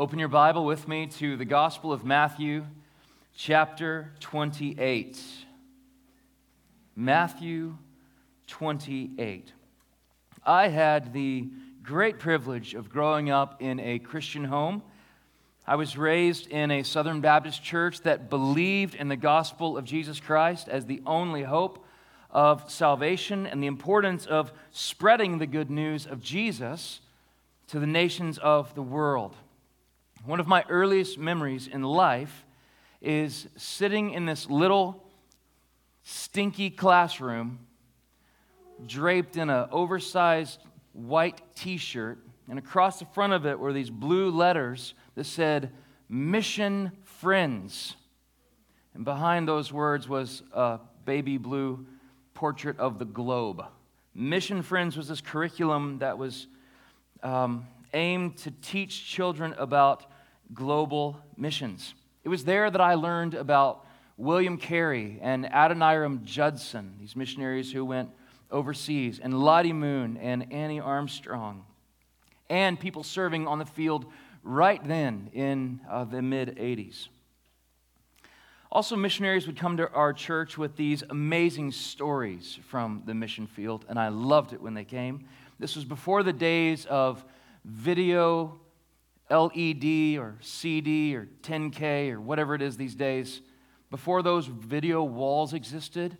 Open your Bible with me to the Gospel of Matthew, chapter 28. Matthew 28. I had the great privilege of growing up in a Christian home. I was raised in a Southern Baptist church that believed in the gospel of Jesus Christ as the only hope of salvation and the importance of spreading the good news of Jesus to the nations of the world. One of my earliest memories in life is sitting in this little stinky classroom draped in an oversized white t shirt, and across the front of it were these blue letters that said, Mission Friends. And behind those words was a baby blue portrait of the globe. Mission Friends was this curriculum that was um, aimed to teach children about global missions. It was there that I learned about William Carey and Adoniram Judson, these missionaries who went overseas, and Lottie Moon and Annie Armstrong, and people serving on the field right then in uh, the mid 80s. Also, missionaries would come to our church with these amazing stories from the mission field, and I loved it when they came. This was before the days of video, LED or CD or 10K or whatever it is these days, before those video walls existed,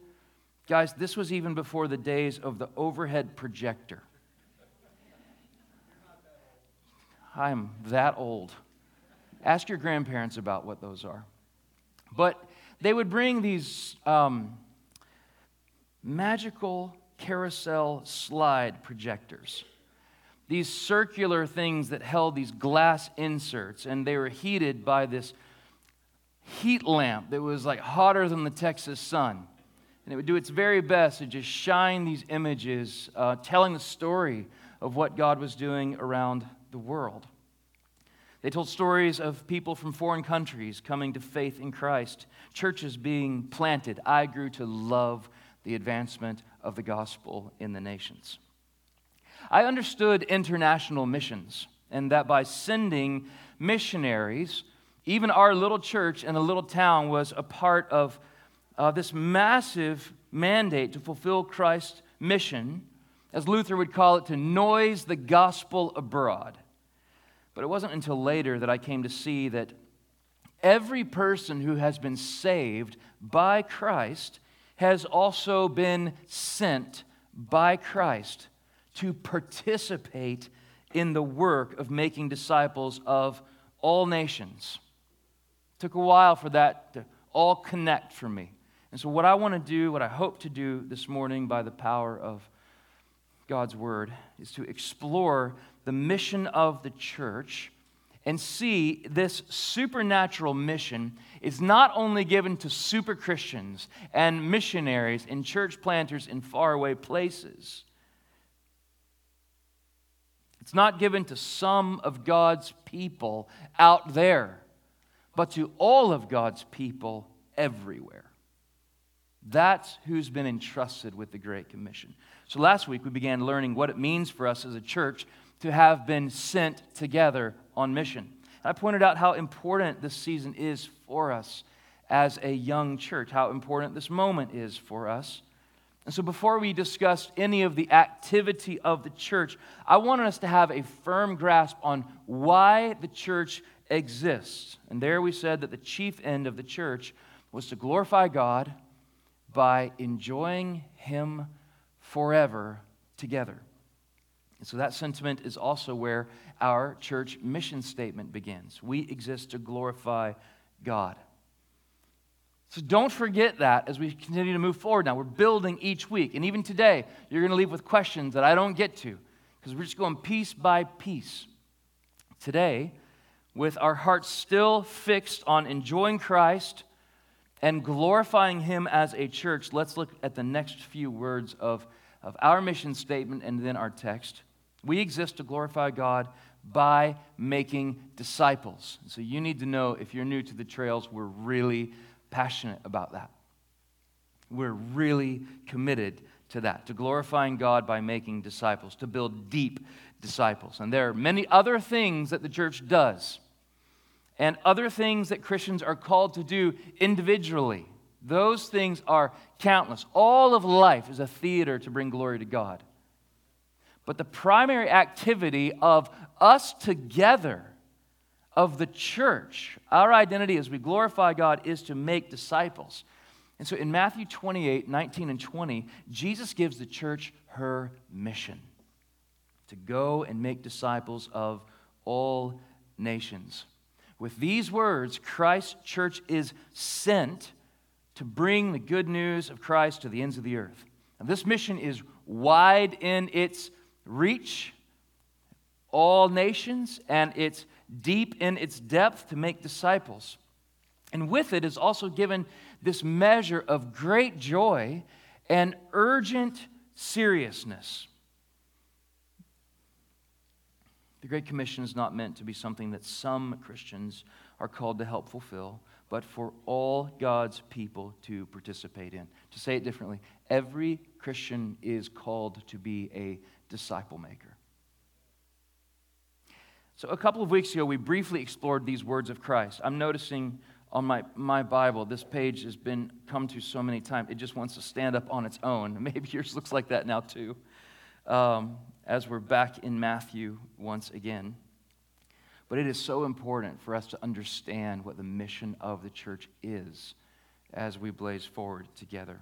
guys, this was even before the days of the overhead projector. I'm that old. Ask your grandparents about what those are. But they would bring these um, magical carousel slide projectors these circular things that held these glass inserts, and they were heated by this heat lamp that was like hotter than the Texas sun. And it would do its very best to just shine these images, uh, telling the story of what God was doing around the world. They told stories of people from foreign countries coming to faith in Christ, churches being planted. I grew to love the advancement of the gospel in the nations. I understood international missions and that by sending missionaries, even our little church in a little town was a part of uh, this massive mandate to fulfill Christ's mission, as Luther would call it, to noise the gospel abroad. But it wasn't until later that I came to see that every person who has been saved by Christ has also been sent by Christ to participate in the work of making disciples of all nations. It took a while for that to all connect for me. And so, what I want to do, what I hope to do this morning by the power of God's Word, is to explore the mission of the church and see this supernatural mission is not only given to super Christians and missionaries and church planters in faraway places it's not given to some of God's people out there, but to all of God's people everywhere. That's who's been entrusted with the Great Commission. So last week we began learning what it means for us as a church to have been sent together on mission. I pointed out how important this season is for us as a young church, how important this moment is for us. And so, before we discuss any of the activity of the church, I wanted us to have a firm grasp on why the church exists. And there we said that the chief end of the church was to glorify God by enjoying Him forever together. And so, that sentiment is also where our church mission statement begins. We exist to glorify God. So don't forget that as we continue to move forward now. We're building each week. And even today, you're going to leave with questions that I don't get to because we're just going piece by piece. Today, with our hearts still fixed on enjoying Christ and glorifying Him as a church, let's look at the next few words of, of our mission statement and then our text. We exist to glorify God by making disciples. So you need to know if you're new to the trails, we're really passionate about that. We're really committed to that, to glorifying God by making disciples, to build deep disciples. And there are many other things that the church does. and other things that Christians are called to do individually. Those things are countless. All of life is a theater to bring glory to God. But the primary activity of us together, of the church, our identity as we glorify God, is to make disciples. And so in Matthew 28 19 and 20, Jesus gives the church her mission to go and make disciples of all nations. With these words, Christ's church is sent to bring the good news of Christ to the ends of the earth. This mission is wide in its reach, all nations, and it's deep in its depth to make disciples. And with it is also given this measure of great joy and urgent seriousness. The Great Commission is not meant to be something that some Christians are called to help fulfill, but for all God's people to participate in. To say it differently, every Christian is called to be a disciple maker. So, a couple of weeks ago, we briefly explored these words of Christ. I'm noticing on my, my Bible, this page has been come to so many times, it just wants to stand up on its own. Maybe yours looks like that now, too. Um, as we're back in Matthew once again. But it is so important for us to understand what the mission of the church is as we blaze forward together.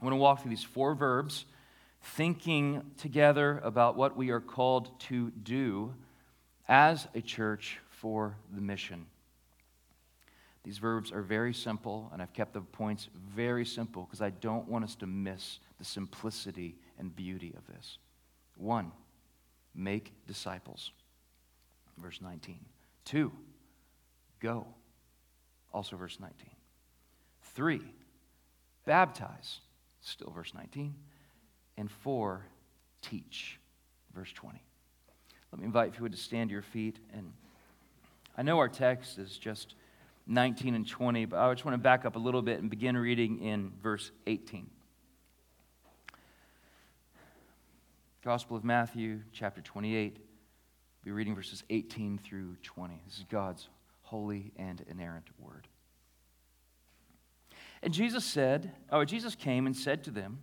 I want to walk through these four verbs, thinking together about what we are called to do as a church for the mission. These verbs are very simple, and I've kept the points very simple because I don't want us to miss the simplicity and beauty of this. One, make disciples. Verse 19. Two, go. Also, verse 19. Three, baptize. Still, verse 19. And four, teach. Verse 20. Let me invite you would to stand to your feet. And I know our text is just 19 and 20, but I just want to back up a little bit and begin reading in verse 18. Gospel of Matthew, chapter 28. We'll be reading verses 18 through 20. This is God's holy and inerrant word. And Jesus said, Oh, Jesus came and said to them,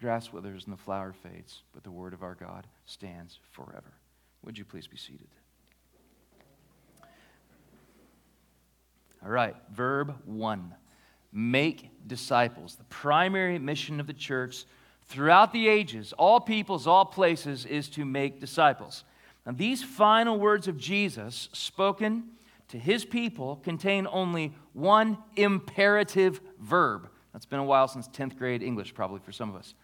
Grass withers and the flower fades, but the word of our God stands forever. Would you please be seated? All right, verb one make disciples. The primary mission of the church throughout the ages, all peoples, all places, is to make disciples. Now, these final words of Jesus, spoken to his people, contain only one imperative verb. That's been a while since 10th grade English, probably for some of us.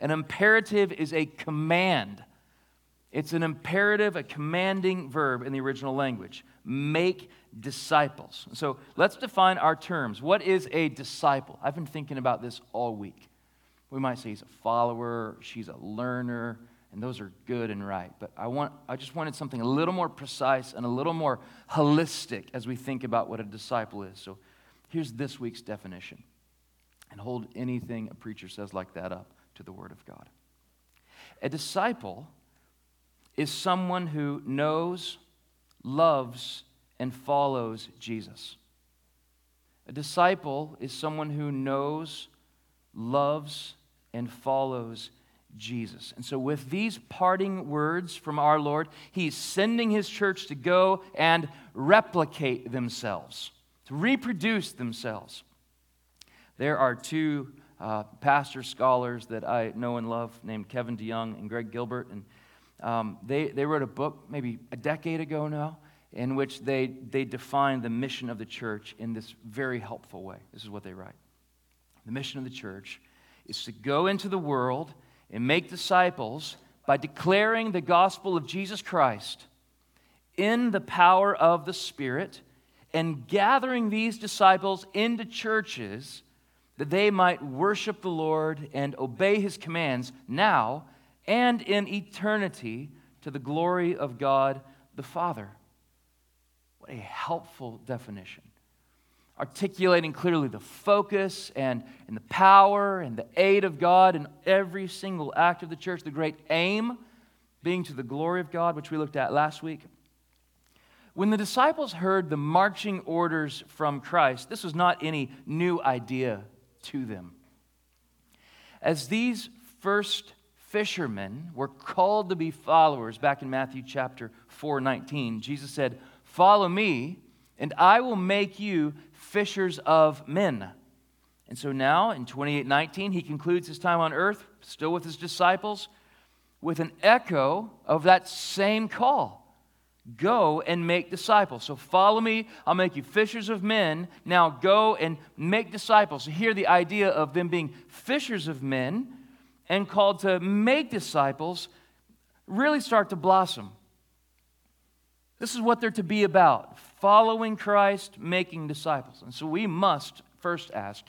An imperative is a command. It's an imperative, a commanding verb in the original language. Make disciples. So let's define our terms. What is a disciple? I've been thinking about this all week. We might say he's a follower, she's a learner, and those are good and right. But I, want, I just wanted something a little more precise and a little more holistic as we think about what a disciple is. So here's this week's definition. And hold anything a preacher says like that up to the Word of God. A disciple is someone who knows, loves, and follows Jesus. A disciple is someone who knows, loves, and follows Jesus. And so, with these parting words from our Lord, He's sending His church to go and replicate themselves, to reproduce themselves. There are two uh, pastor scholars that I know and love named Kevin DeYoung and Greg Gilbert. And um, they, they wrote a book maybe a decade ago now in which they, they define the mission of the church in this very helpful way. This is what they write The mission of the church is to go into the world and make disciples by declaring the gospel of Jesus Christ in the power of the Spirit and gathering these disciples into churches that they might worship the Lord and obey his commands now and in eternity to the glory of God the Father. What a helpful definition. Articulating clearly the focus and, and the power and the aid of God in every single act of the church, the great aim being to the glory of God, which we looked at last week. When the disciples heard the marching orders from Christ, this was not any new idea to them. As these first fishermen were called to be followers back in Matthew chapter 4 19, Jesus said, Follow me, and I will make you fishers of men. And so now in 2819, he concludes his time on earth, still with his disciples, with an echo of that same call Go and make disciples. So follow me. I'll make you fishers of men. Now go and make disciples. So here, the idea of them being fishers of men and called to make disciples really start to blossom. This is what they're to be about following Christ, making disciples. And so we must first ask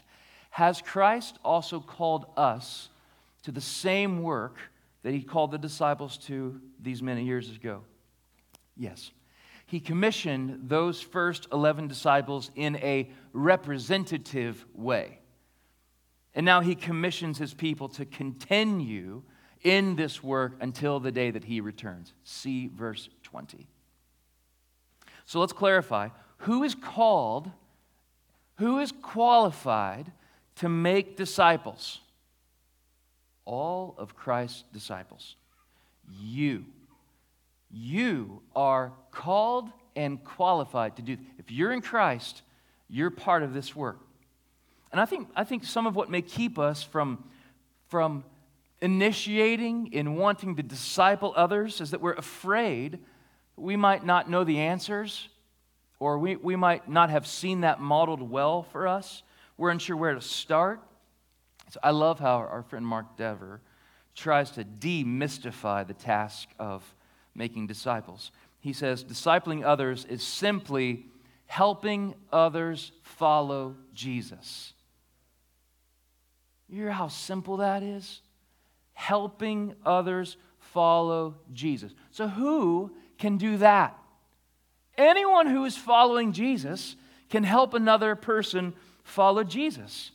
Has Christ also called us to the same work that he called the disciples to these many years ago? Yes. He commissioned those first 11 disciples in a representative way. And now he commissions his people to continue in this work until the day that he returns. See verse 20. So let's clarify who is called, who is qualified to make disciples? All of Christ's disciples. You you are called and qualified to do. If you're in Christ, you're part of this work. And I think, I think some of what may keep us from, from initiating and wanting to disciple others is that we're afraid we might not know the answers or we, we might not have seen that modeled well for us. We're unsure where to start. So I love how our friend Mark Dever tries to demystify the task of making disciples. He says, discipling others is simply helping others follow Jesus. You hear how simple that is? Helping others follow Jesus. So, who can do that? Anyone who is following Jesus can help another person follow Jesus.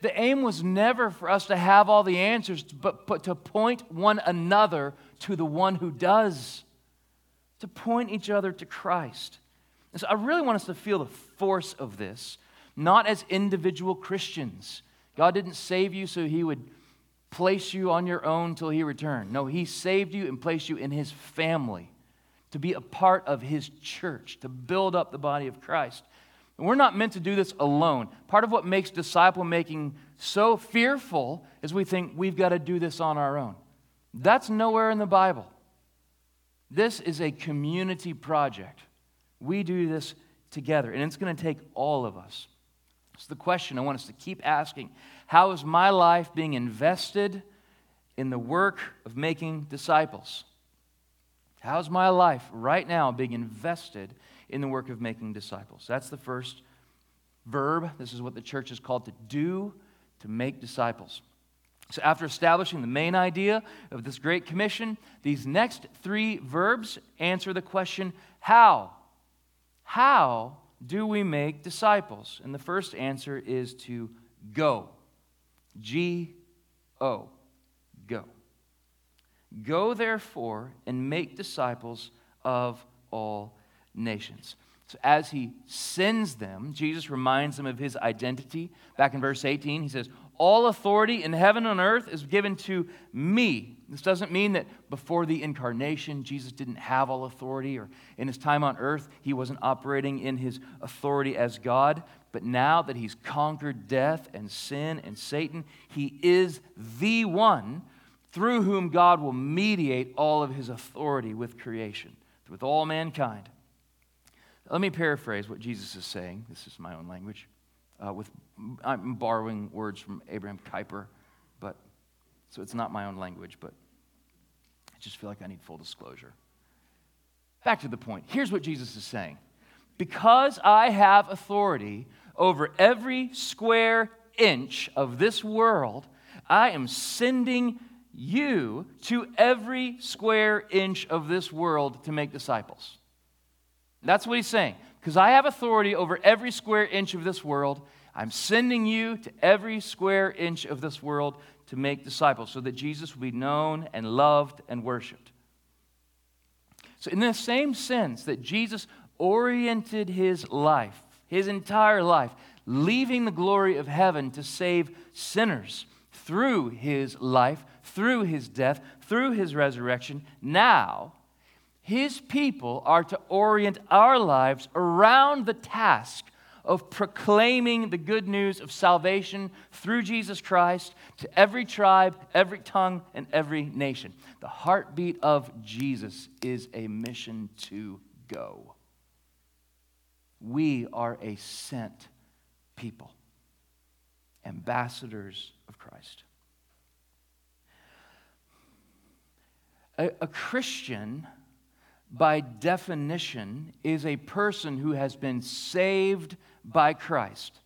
The aim was never for us to have all the answers, but, but to point one another to the one who does, to point each other to Christ. And so I really want us to feel the force of this, not as individual Christians. God didn't save you so he would place you on your own till he returned. No, he saved you and placed you in his family to be a part of his church, to build up the body of Christ. And we're not meant to do this alone. Part of what makes disciple making so fearful is we think we've got to do this on our own. That's nowhere in the Bible. This is a community project. We do this together, and it's going to take all of us. It's the question I want us to keep asking How is my life being invested in the work of making disciples? How's my life right now being invested in the work of making disciples? That's the first verb. This is what the church is called to do, to make disciples. So, after establishing the main idea of this Great Commission, these next three verbs answer the question how? How do we make disciples? And the first answer is to go. G O. Go. Go, therefore, and make disciples of all nations. So, as he sends them, Jesus reminds them of his identity. Back in verse 18, he says, all authority in heaven and earth is given to me. This doesn't mean that before the incarnation, Jesus didn't have all authority, or in his time on earth, he wasn't operating in his authority as God. But now that he's conquered death and sin and Satan, he is the one through whom God will mediate all of his authority with creation, with all mankind. Let me paraphrase what Jesus is saying. This is my own language uh, with, I'm borrowing words from Abraham Kuyper, but, so it's not my own language, but I just feel like I need full disclosure. Back to the point. Here's what Jesus is saying Because I have authority over every square inch of this world, I am sending you to every square inch of this world to make disciples. That's what he's saying. Because I have authority over every square inch of this world, I'm sending you to every square inch of this world to make disciples so that Jesus will be known and loved and worshiped. So, in the same sense that Jesus oriented his life, his entire life, leaving the glory of heaven to save sinners through his life, through his death, through his resurrection, now his people are to orient our lives around the task of proclaiming the good news of salvation through Jesus Christ to every tribe, every tongue, and every nation. The heartbeat of Jesus is a mission to go. We are a sent people, ambassadors of Christ. A, a Christian, by definition, is a person who has been saved by Christ.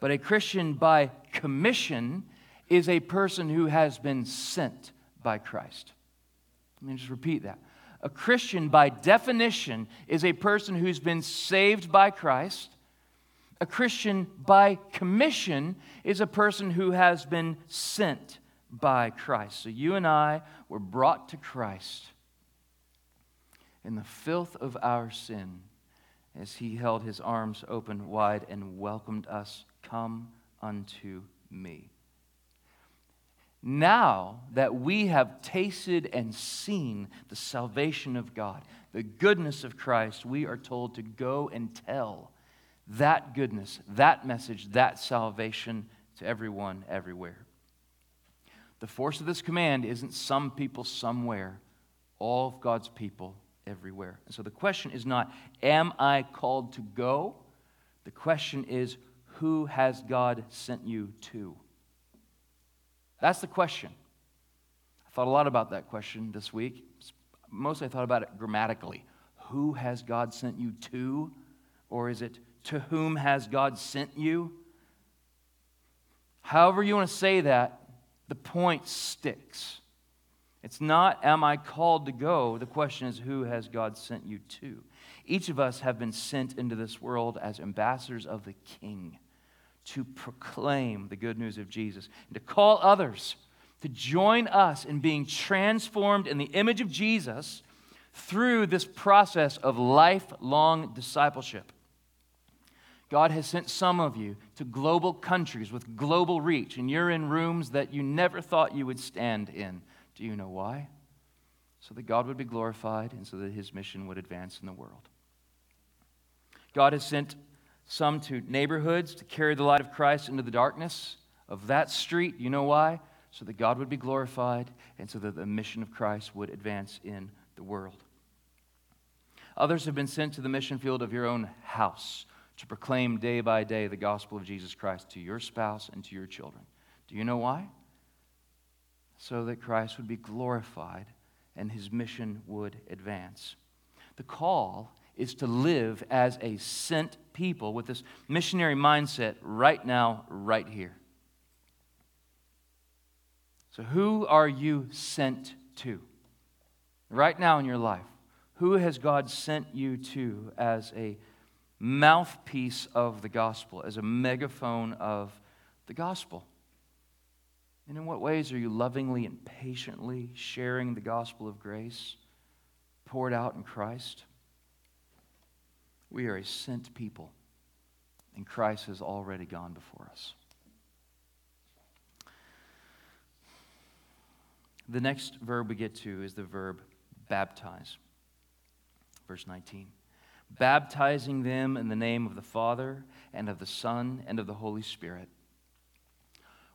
But a Christian, by commission, is a person who has been sent by Christ. Let me just repeat that. A Christian, by definition, is a person who's been saved by Christ. A Christian, by commission, is a person who has been sent by Christ. So you and I were brought to Christ in the filth of our sin as he held his arms open wide and welcomed us, Come unto me. Now that we have tasted and seen the salvation of God, the goodness of Christ, we are told to go and tell that goodness, that message, that salvation to everyone, everywhere. The force of this command isn't some people somewhere, all of God's people everywhere. And so the question is not, Am I called to go? The question is, Who has God sent you to? That's the question. I thought a lot about that question this week. Mostly I thought about it grammatically. Who has God sent you to? Or is it, To whom has God sent you? However, you want to say that, the point sticks. It's not, am I called to go? The question is, who has God sent you to? Each of us have been sent into this world as ambassadors of the King to proclaim the good news of Jesus and to call others to join us in being transformed in the image of Jesus through this process of lifelong discipleship. God has sent some of you to global countries with global reach, and you're in rooms that you never thought you would stand in do you know why? So that God would be glorified and so that his mission would advance in the world. God has sent some to neighborhoods to carry the light of Christ into the darkness of that street. You know why? So that God would be glorified and so that the mission of Christ would advance in the world. Others have been sent to the mission field of your own house to proclaim day by day the gospel of Jesus Christ to your spouse and to your children. Do you know why? So that Christ would be glorified and his mission would advance. The call is to live as a sent people with this missionary mindset right now, right here. So, who are you sent to? Right now in your life, who has God sent you to as a mouthpiece of the gospel, as a megaphone of the gospel? And in what ways are you lovingly and patiently sharing the gospel of grace poured out in Christ? We are a sent people, and Christ has already gone before us. The next verb we get to is the verb baptize. Verse 19. Baptizing them in the name of the Father and of the Son and of the Holy Spirit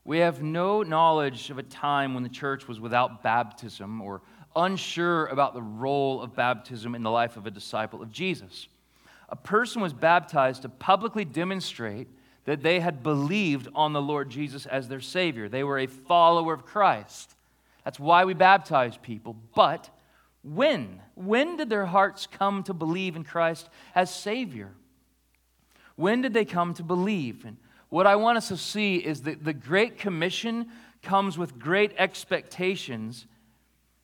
we have no knowledge of a time when the church was without baptism or unsure about the role of baptism in the life of a disciple of Jesus. A person was baptized to publicly demonstrate that they had believed on the Lord Jesus as their Savior. They were a follower of Christ. That's why we baptize people. But when? When did their hearts come to believe in Christ as Savior? When did they come to believe? And what I want us to see is that the Great Commission comes with great expectations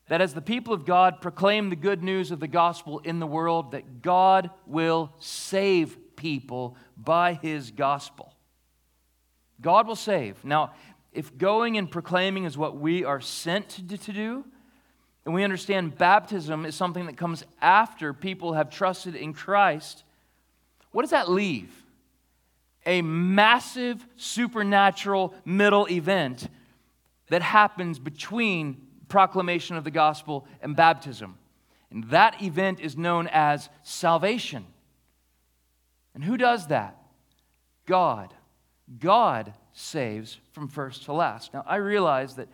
that as the people of God proclaim the good news of the gospel in the world, that God will save people by his gospel. God will save. Now, if going and proclaiming is what we are sent to, do, and we understand baptism is something that comes after people have trusted in Christ, what does that leave? A massive supernatural middle event that happens between proclamation of the gospel and baptism. And that event is known as salvation. And who does that? God. God saves from first to last. Now, I realize that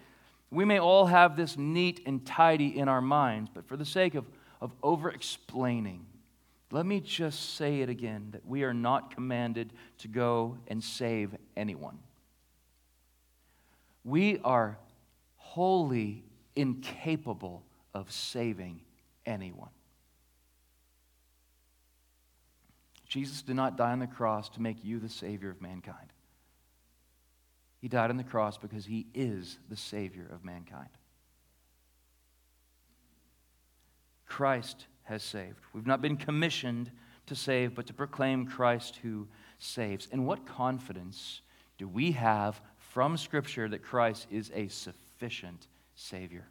we may all have this neat and tidy in our minds, but for the sake of, of over explaining, let me just say it again that we are not commanded to go and save anyone. We are wholly incapable of saving anyone. Jesus did not die on the cross to make you the Savior of mankind. He died on the cross because He is the Savior of mankind. Christ has saved. We've not been commissioned to save, but to proclaim Christ who saves. And what confidence do we have from Scripture that Christ is a sufficient Savior?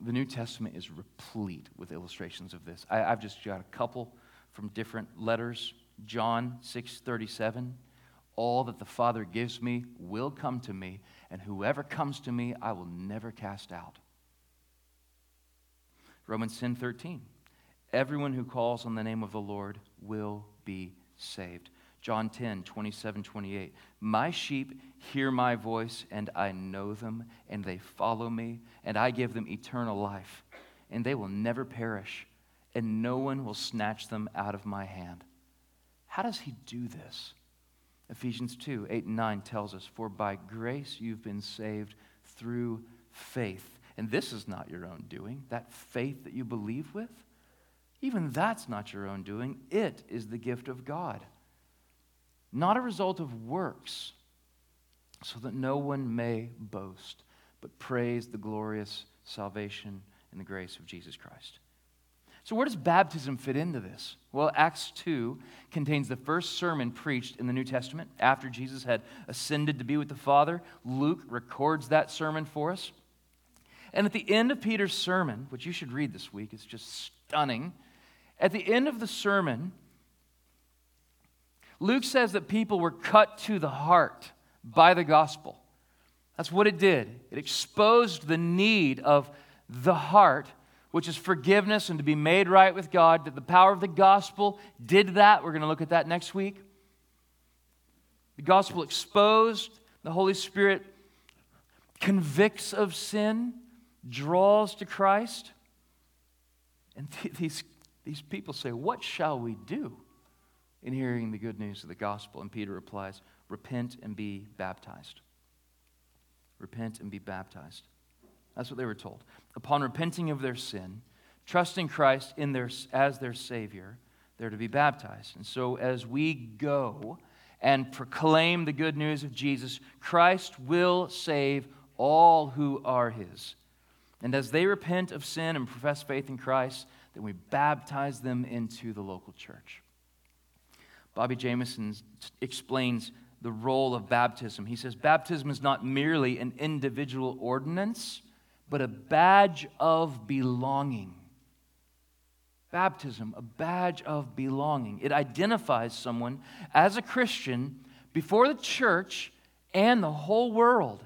The New Testament is replete with illustrations of this. I, have just got a couple from different letters. John 6:37, all that the Father gives me will come to me, and whoever comes to me I will never cast out. Romans 10:13, everyone who calls on the name of the Lord will be saved. John 10, 27, 28. My sheep hear my voice, and I know them, and they follow me, and I give them eternal life, and they will never perish, and no one will snatch them out of my hand. How does he do this? Ephesians 2, 8 and 9 tells us, For by grace you've been saved through faith. And this is not your own doing, that faith that you believe with. Even that's not your own doing. It is the gift of God not a result of works, so that no one may boast, but praise the glorious salvation and the grace of Jesus Christ. So, where does baptism fit into this? Well, Acts 2 contains the first sermon preached in the New Testament after Jesus had ascended to be with the Father. Luke records that sermon for us. And at the end of Peter's sermon, which you should read this week, it's just stunning. At the end of the sermon, Luke says that people were cut to the heart by the gospel. That's what it did. It exposed the need of the heart, which is forgiveness and to be made right with God. That the power of the gospel did that. We're going to look at that next week. The gospel exposed, the Holy Spirit convicts of sin, draws to Christ. And th- these, these people say, What shall we do? in hearing the good news of the gospel? And Peter replies, Repent and be baptized. Repent and be baptized. That's what they were told. Upon repenting of their sin, trusting Christ in their, as their Savior, they're to be baptized. And so as we go and proclaim the good news of Jesus, Christ will save all who are His. And as they repent of sin and profess faith in Christ, then we baptize them into the local church. Bobby Jamieson explains the role of baptism. He says, Baptism is not merely an individual ordinance, but a badge of belonging. Baptism, a badge of belonging. It identifies someone as a Christian before the church and the whole world.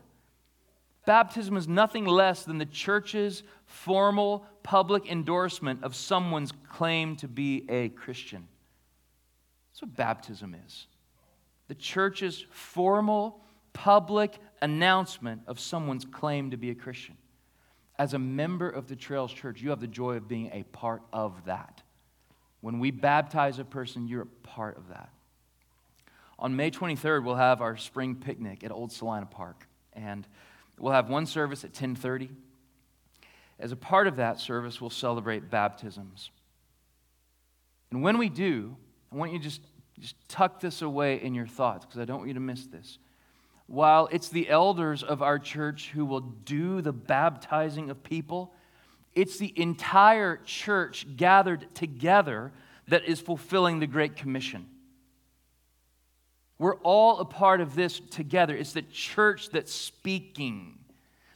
Baptism is nothing less than the church's formal public endorsement of someone's claim to be a Christian. That's what baptism is the church's formal, public announcement of someone's claim to be a Christian. As a member of the Trails Church, you have the joy of being a part of that. When we baptize a person, you're a part of that. On May 23rd, we'll have our spring picnic at Old Salina Park, and we'll have one service at 10:30. As a part of that service, we'll celebrate baptisms. And when we do, I want you to just Just tuck this away in your thoughts because I don't want you to miss this. While it's the elders of our church who will do the baptizing of people, it's the entire church gathered together that is fulfilling the Great Commission. We're all a part of this together. It's the church that's speaking.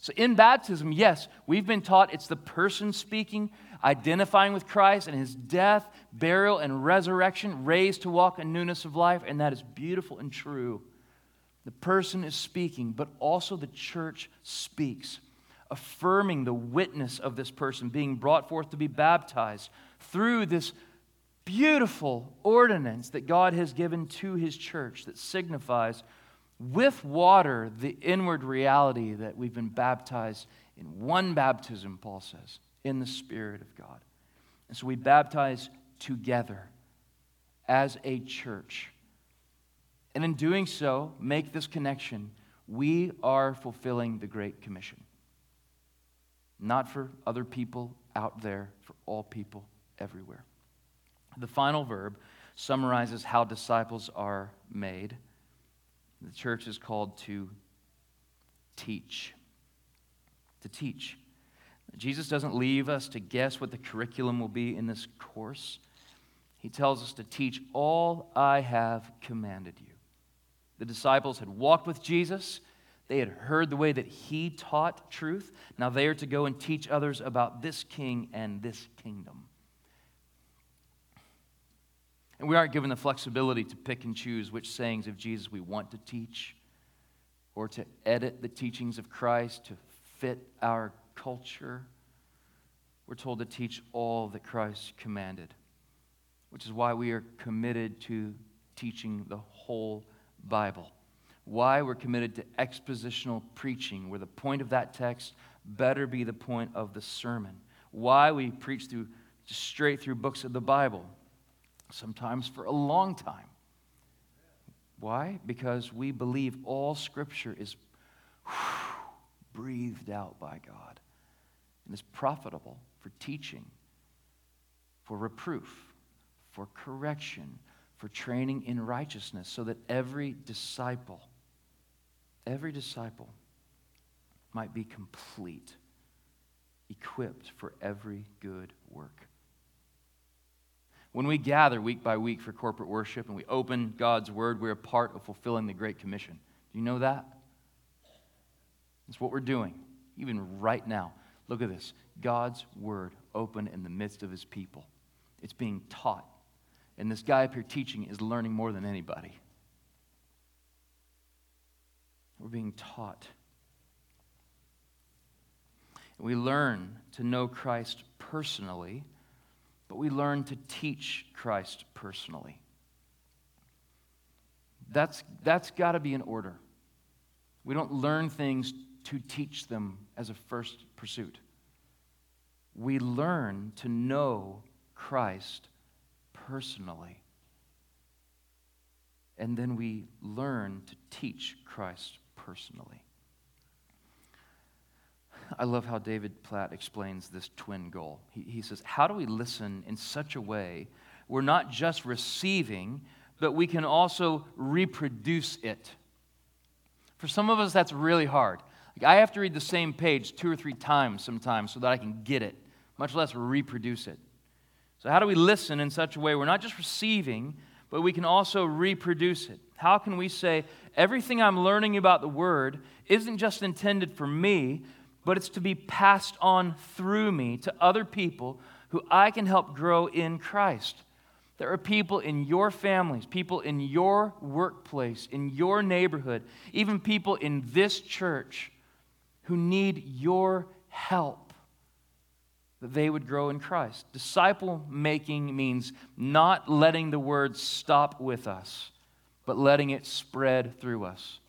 So, in baptism, yes, we've been taught it's the person speaking, identifying with Christ and his death, burial, and resurrection, raised to walk in newness of life, and that is beautiful and true. The person is speaking, but also the church speaks, affirming the witness of this person being brought forth to be baptized through this beautiful ordinance that God has given to his church that signifies with water the inward reality that we've been baptized in one baptism, Paul says, in the Spirit of God. And so we baptize together as a church. And in doing so, make this connection. We are fulfilling the Great Commission. Not for other people out there, for all people everywhere. The final verb summarizes how disciples are made. The church is called to teach. To teach. Jesus doesn't leave us to guess what the curriculum will be in this course. He tells us to teach all I have commanded you. The disciples had walked with Jesus. They had heard the way that he taught truth. Now they are to go and teach others about this king and this kingdom. And we aren't given the flexibility to pick and choose which sayings of Jesus we want to teach or to edit the teachings of Christ to fit our culture. We're told to teach all that Christ commanded, which is why we are committed to teaching the whole Bible. Why we're committed to expositional preaching, where the point of that text better be the point of the sermon. Why we preach through straight through books of the Bible sometimes for a long time. Why? Because we believe all Scripture is breathed out by God and is profitable for teaching, for reproof, for correction, for training in righteousness, so that every disciple, every disciple might be complete, equipped for every good work. When we gather week by week for corporate worship and we open God's Word, we're a part of fulfilling the Great Commission. Do you know that? That's what we're doing, even right now. Look at this God's Word open in the midst of His people. It's being taught. And this guy up here teaching is learning more than anybody. We're being taught. We learn to know Christ personally but we learn to teach Christ personally. That's, that's got to be in order. We don't learn things to teach them as a first pursuit. We learn to know Christ personally. And then we learn to teach Christ personally. I love how David Platt explains this twin goal. He, he says, How do we listen in such a way we're not just receiving, but we can also reproduce it? For some of us, that's really hard. Like, I have to read the same page two or three times sometimes so that I can get it, much less reproduce it. So, how do we listen in such a way we're not just receiving, but we can also reproduce it? How can we say, everything I'm learning about the Word isn't just intended for me, but it's to be passed on through me to other people who I can help grow in Christ. There are people in your families, people in your workplace, in your neighborhood, even people in this church who need your help that they would grow in Christ. Disciple making means not letting the word stop with us, but letting it spread through us.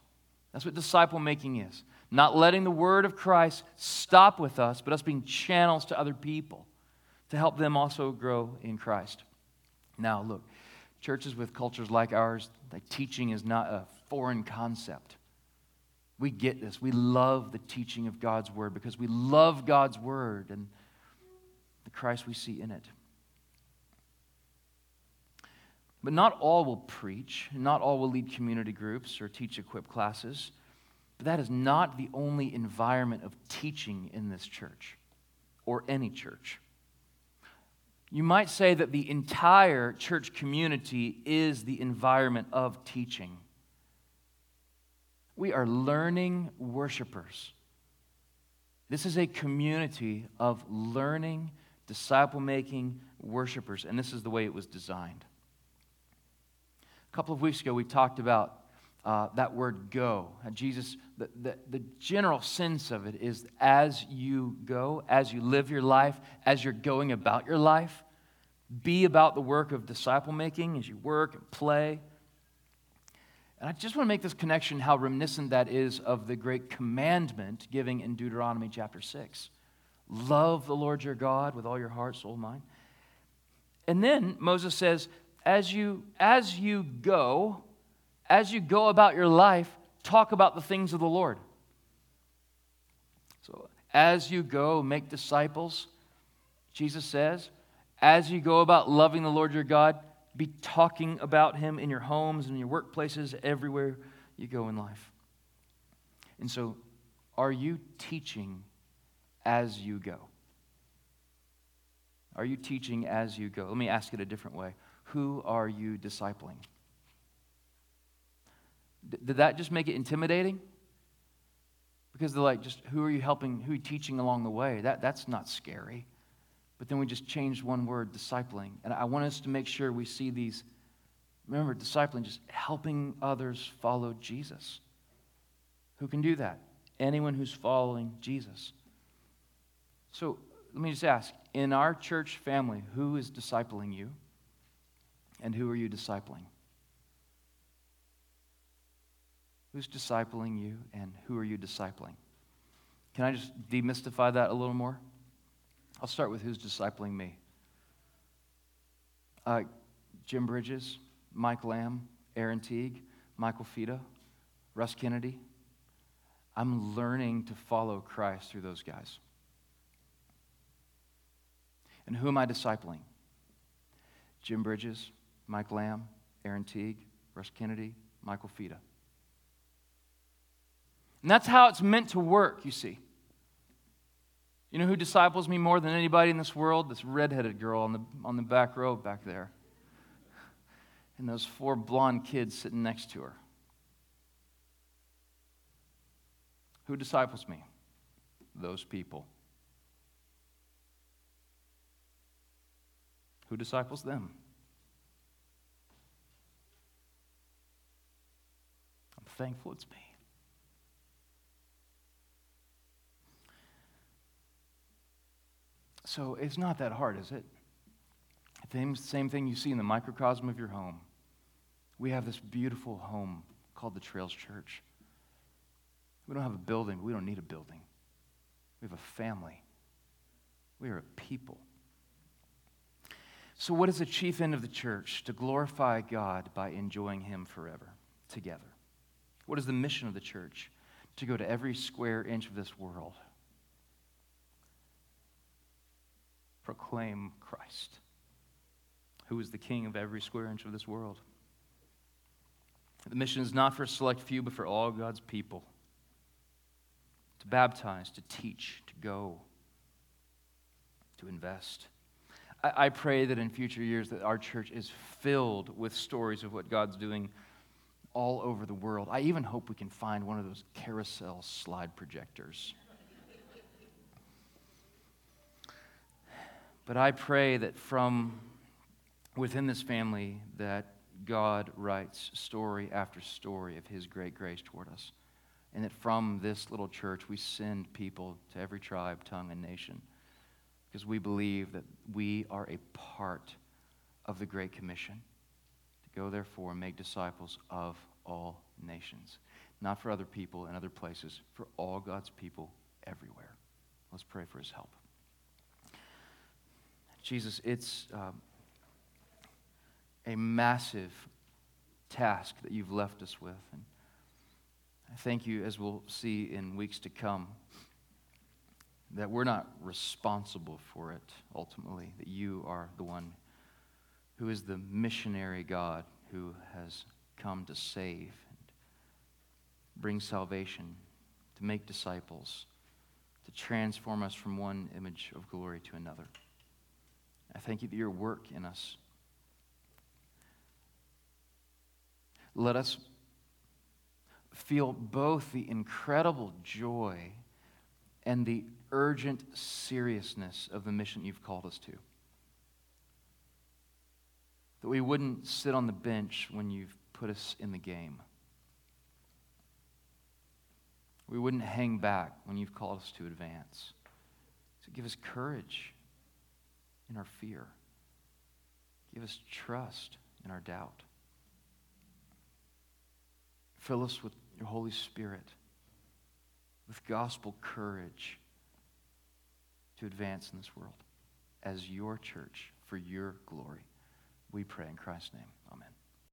That's what disciple making is. Not letting the word of Christ stop with us, but us being channels to other people to help them also grow in Christ. Now, look, churches with cultures like ours, the teaching is not a foreign concept. We get this. We love the teaching of God's word because we love God's word and the Christ we see in it. But not all will preach, not all will lead community groups or teach equip classes. But that is not the only environment of teaching in this church or any church. You might say that the entire church community is the environment of teaching. We are learning worshipers. This is a community of learning, disciple making worshipers, and this is the way it was designed. A couple of weeks ago, we talked about uh, that word go. Uh, Jesus, the, the, the general sense of it is as you go, as you live your life, as you're going about your life, be about the work of disciple making as you work and play. And I just want to make this connection how reminiscent that is of the great commandment giving in Deuteronomy chapter 6. Love the Lord your God with all your heart, soul, mind. And then Moses says, as you, as you go, as you go about your life, talk about the things of the Lord. So, as you go, make disciples, Jesus says, as you go about loving the Lord your God, be talking about him in your homes and your workplaces, everywhere you go in life. And so, are you teaching as you go? Are you teaching as you go? Let me ask it a different way. Who are you discipling? Did that just make it intimidating? Because they're like, just who are you helping, who are you teaching along the way? That, that's not scary. But then we just changed one word, discipling. And I want us to make sure we see these. Remember, discipling, just helping others follow Jesus. Who can do that? Anyone who's following Jesus. So let me just ask in our church family, who is discipling you? And who are you discipling? Who's discipling you, and who are you discipling? Can I just demystify that a little more? I'll start with who's discipling me. Uh, Jim Bridges, Mike Lamb, Aaron Teague, Michael Fita, Russ Kennedy. I'm learning to follow Christ through those guys. And who am I discipling? Jim Bridges, Mike Lamb, Aaron Teague, Russ Kennedy, Michael Fita. And that's how it's meant to work, you see. You know who disciples me more than anybody in this world? This redheaded girl on the, on the back row back there. And those four blonde kids sitting next to her. Who disciples me? Those people. Who disciples them? I'm thankful it's me. So it's not that hard, is it? Same, same thing you see in the microcosm of your home. We have this beautiful home called the Trails Church. We don't have a building, we don't need a building. We have a family. We are a people. So, what is the chief end of the church? To glorify God by enjoying Him forever together. What is the mission of the church? To go to every square inch of this world proclaim Christ, who is the king of every square inch of this world. The mission is not for a select few, but for all God's people to baptize, to teach, to go, to invest. I, I pray that in future years that our church is filled with stories of what God's doing all over the world. I even hope we can find one of those carousel slide projectors But I pray that from within this family that God writes story after story of his great grace toward us. And that from this little church we send people to every tribe, tongue, and nation. Because we believe that we are a part of the Great Commission to go, therefore, and make disciples of all nations. Not for other people and other places, for all God's people everywhere. Let's pray for his help. Jesus, it's um, a massive task that you've left us with. And I thank you, as we'll see in weeks to come, that we're not responsible for it ultimately, that you are the one who is the missionary God who has come to save and bring salvation, to make disciples, to transform us from one image of glory to another. I thank you that your work in us. Let us feel both the incredible joy and the urgent seriousness of the mission you've called us to. That we wouldn't sit on the bench when you've put us in the game. We wouldn't hang back when you've called us to advance. So give us courage in our fear. Give us trust in our doubt. Fill us with your Holy Spirit, with gospel courage to advance in this world as your church for your glory. We pray in Christ's name.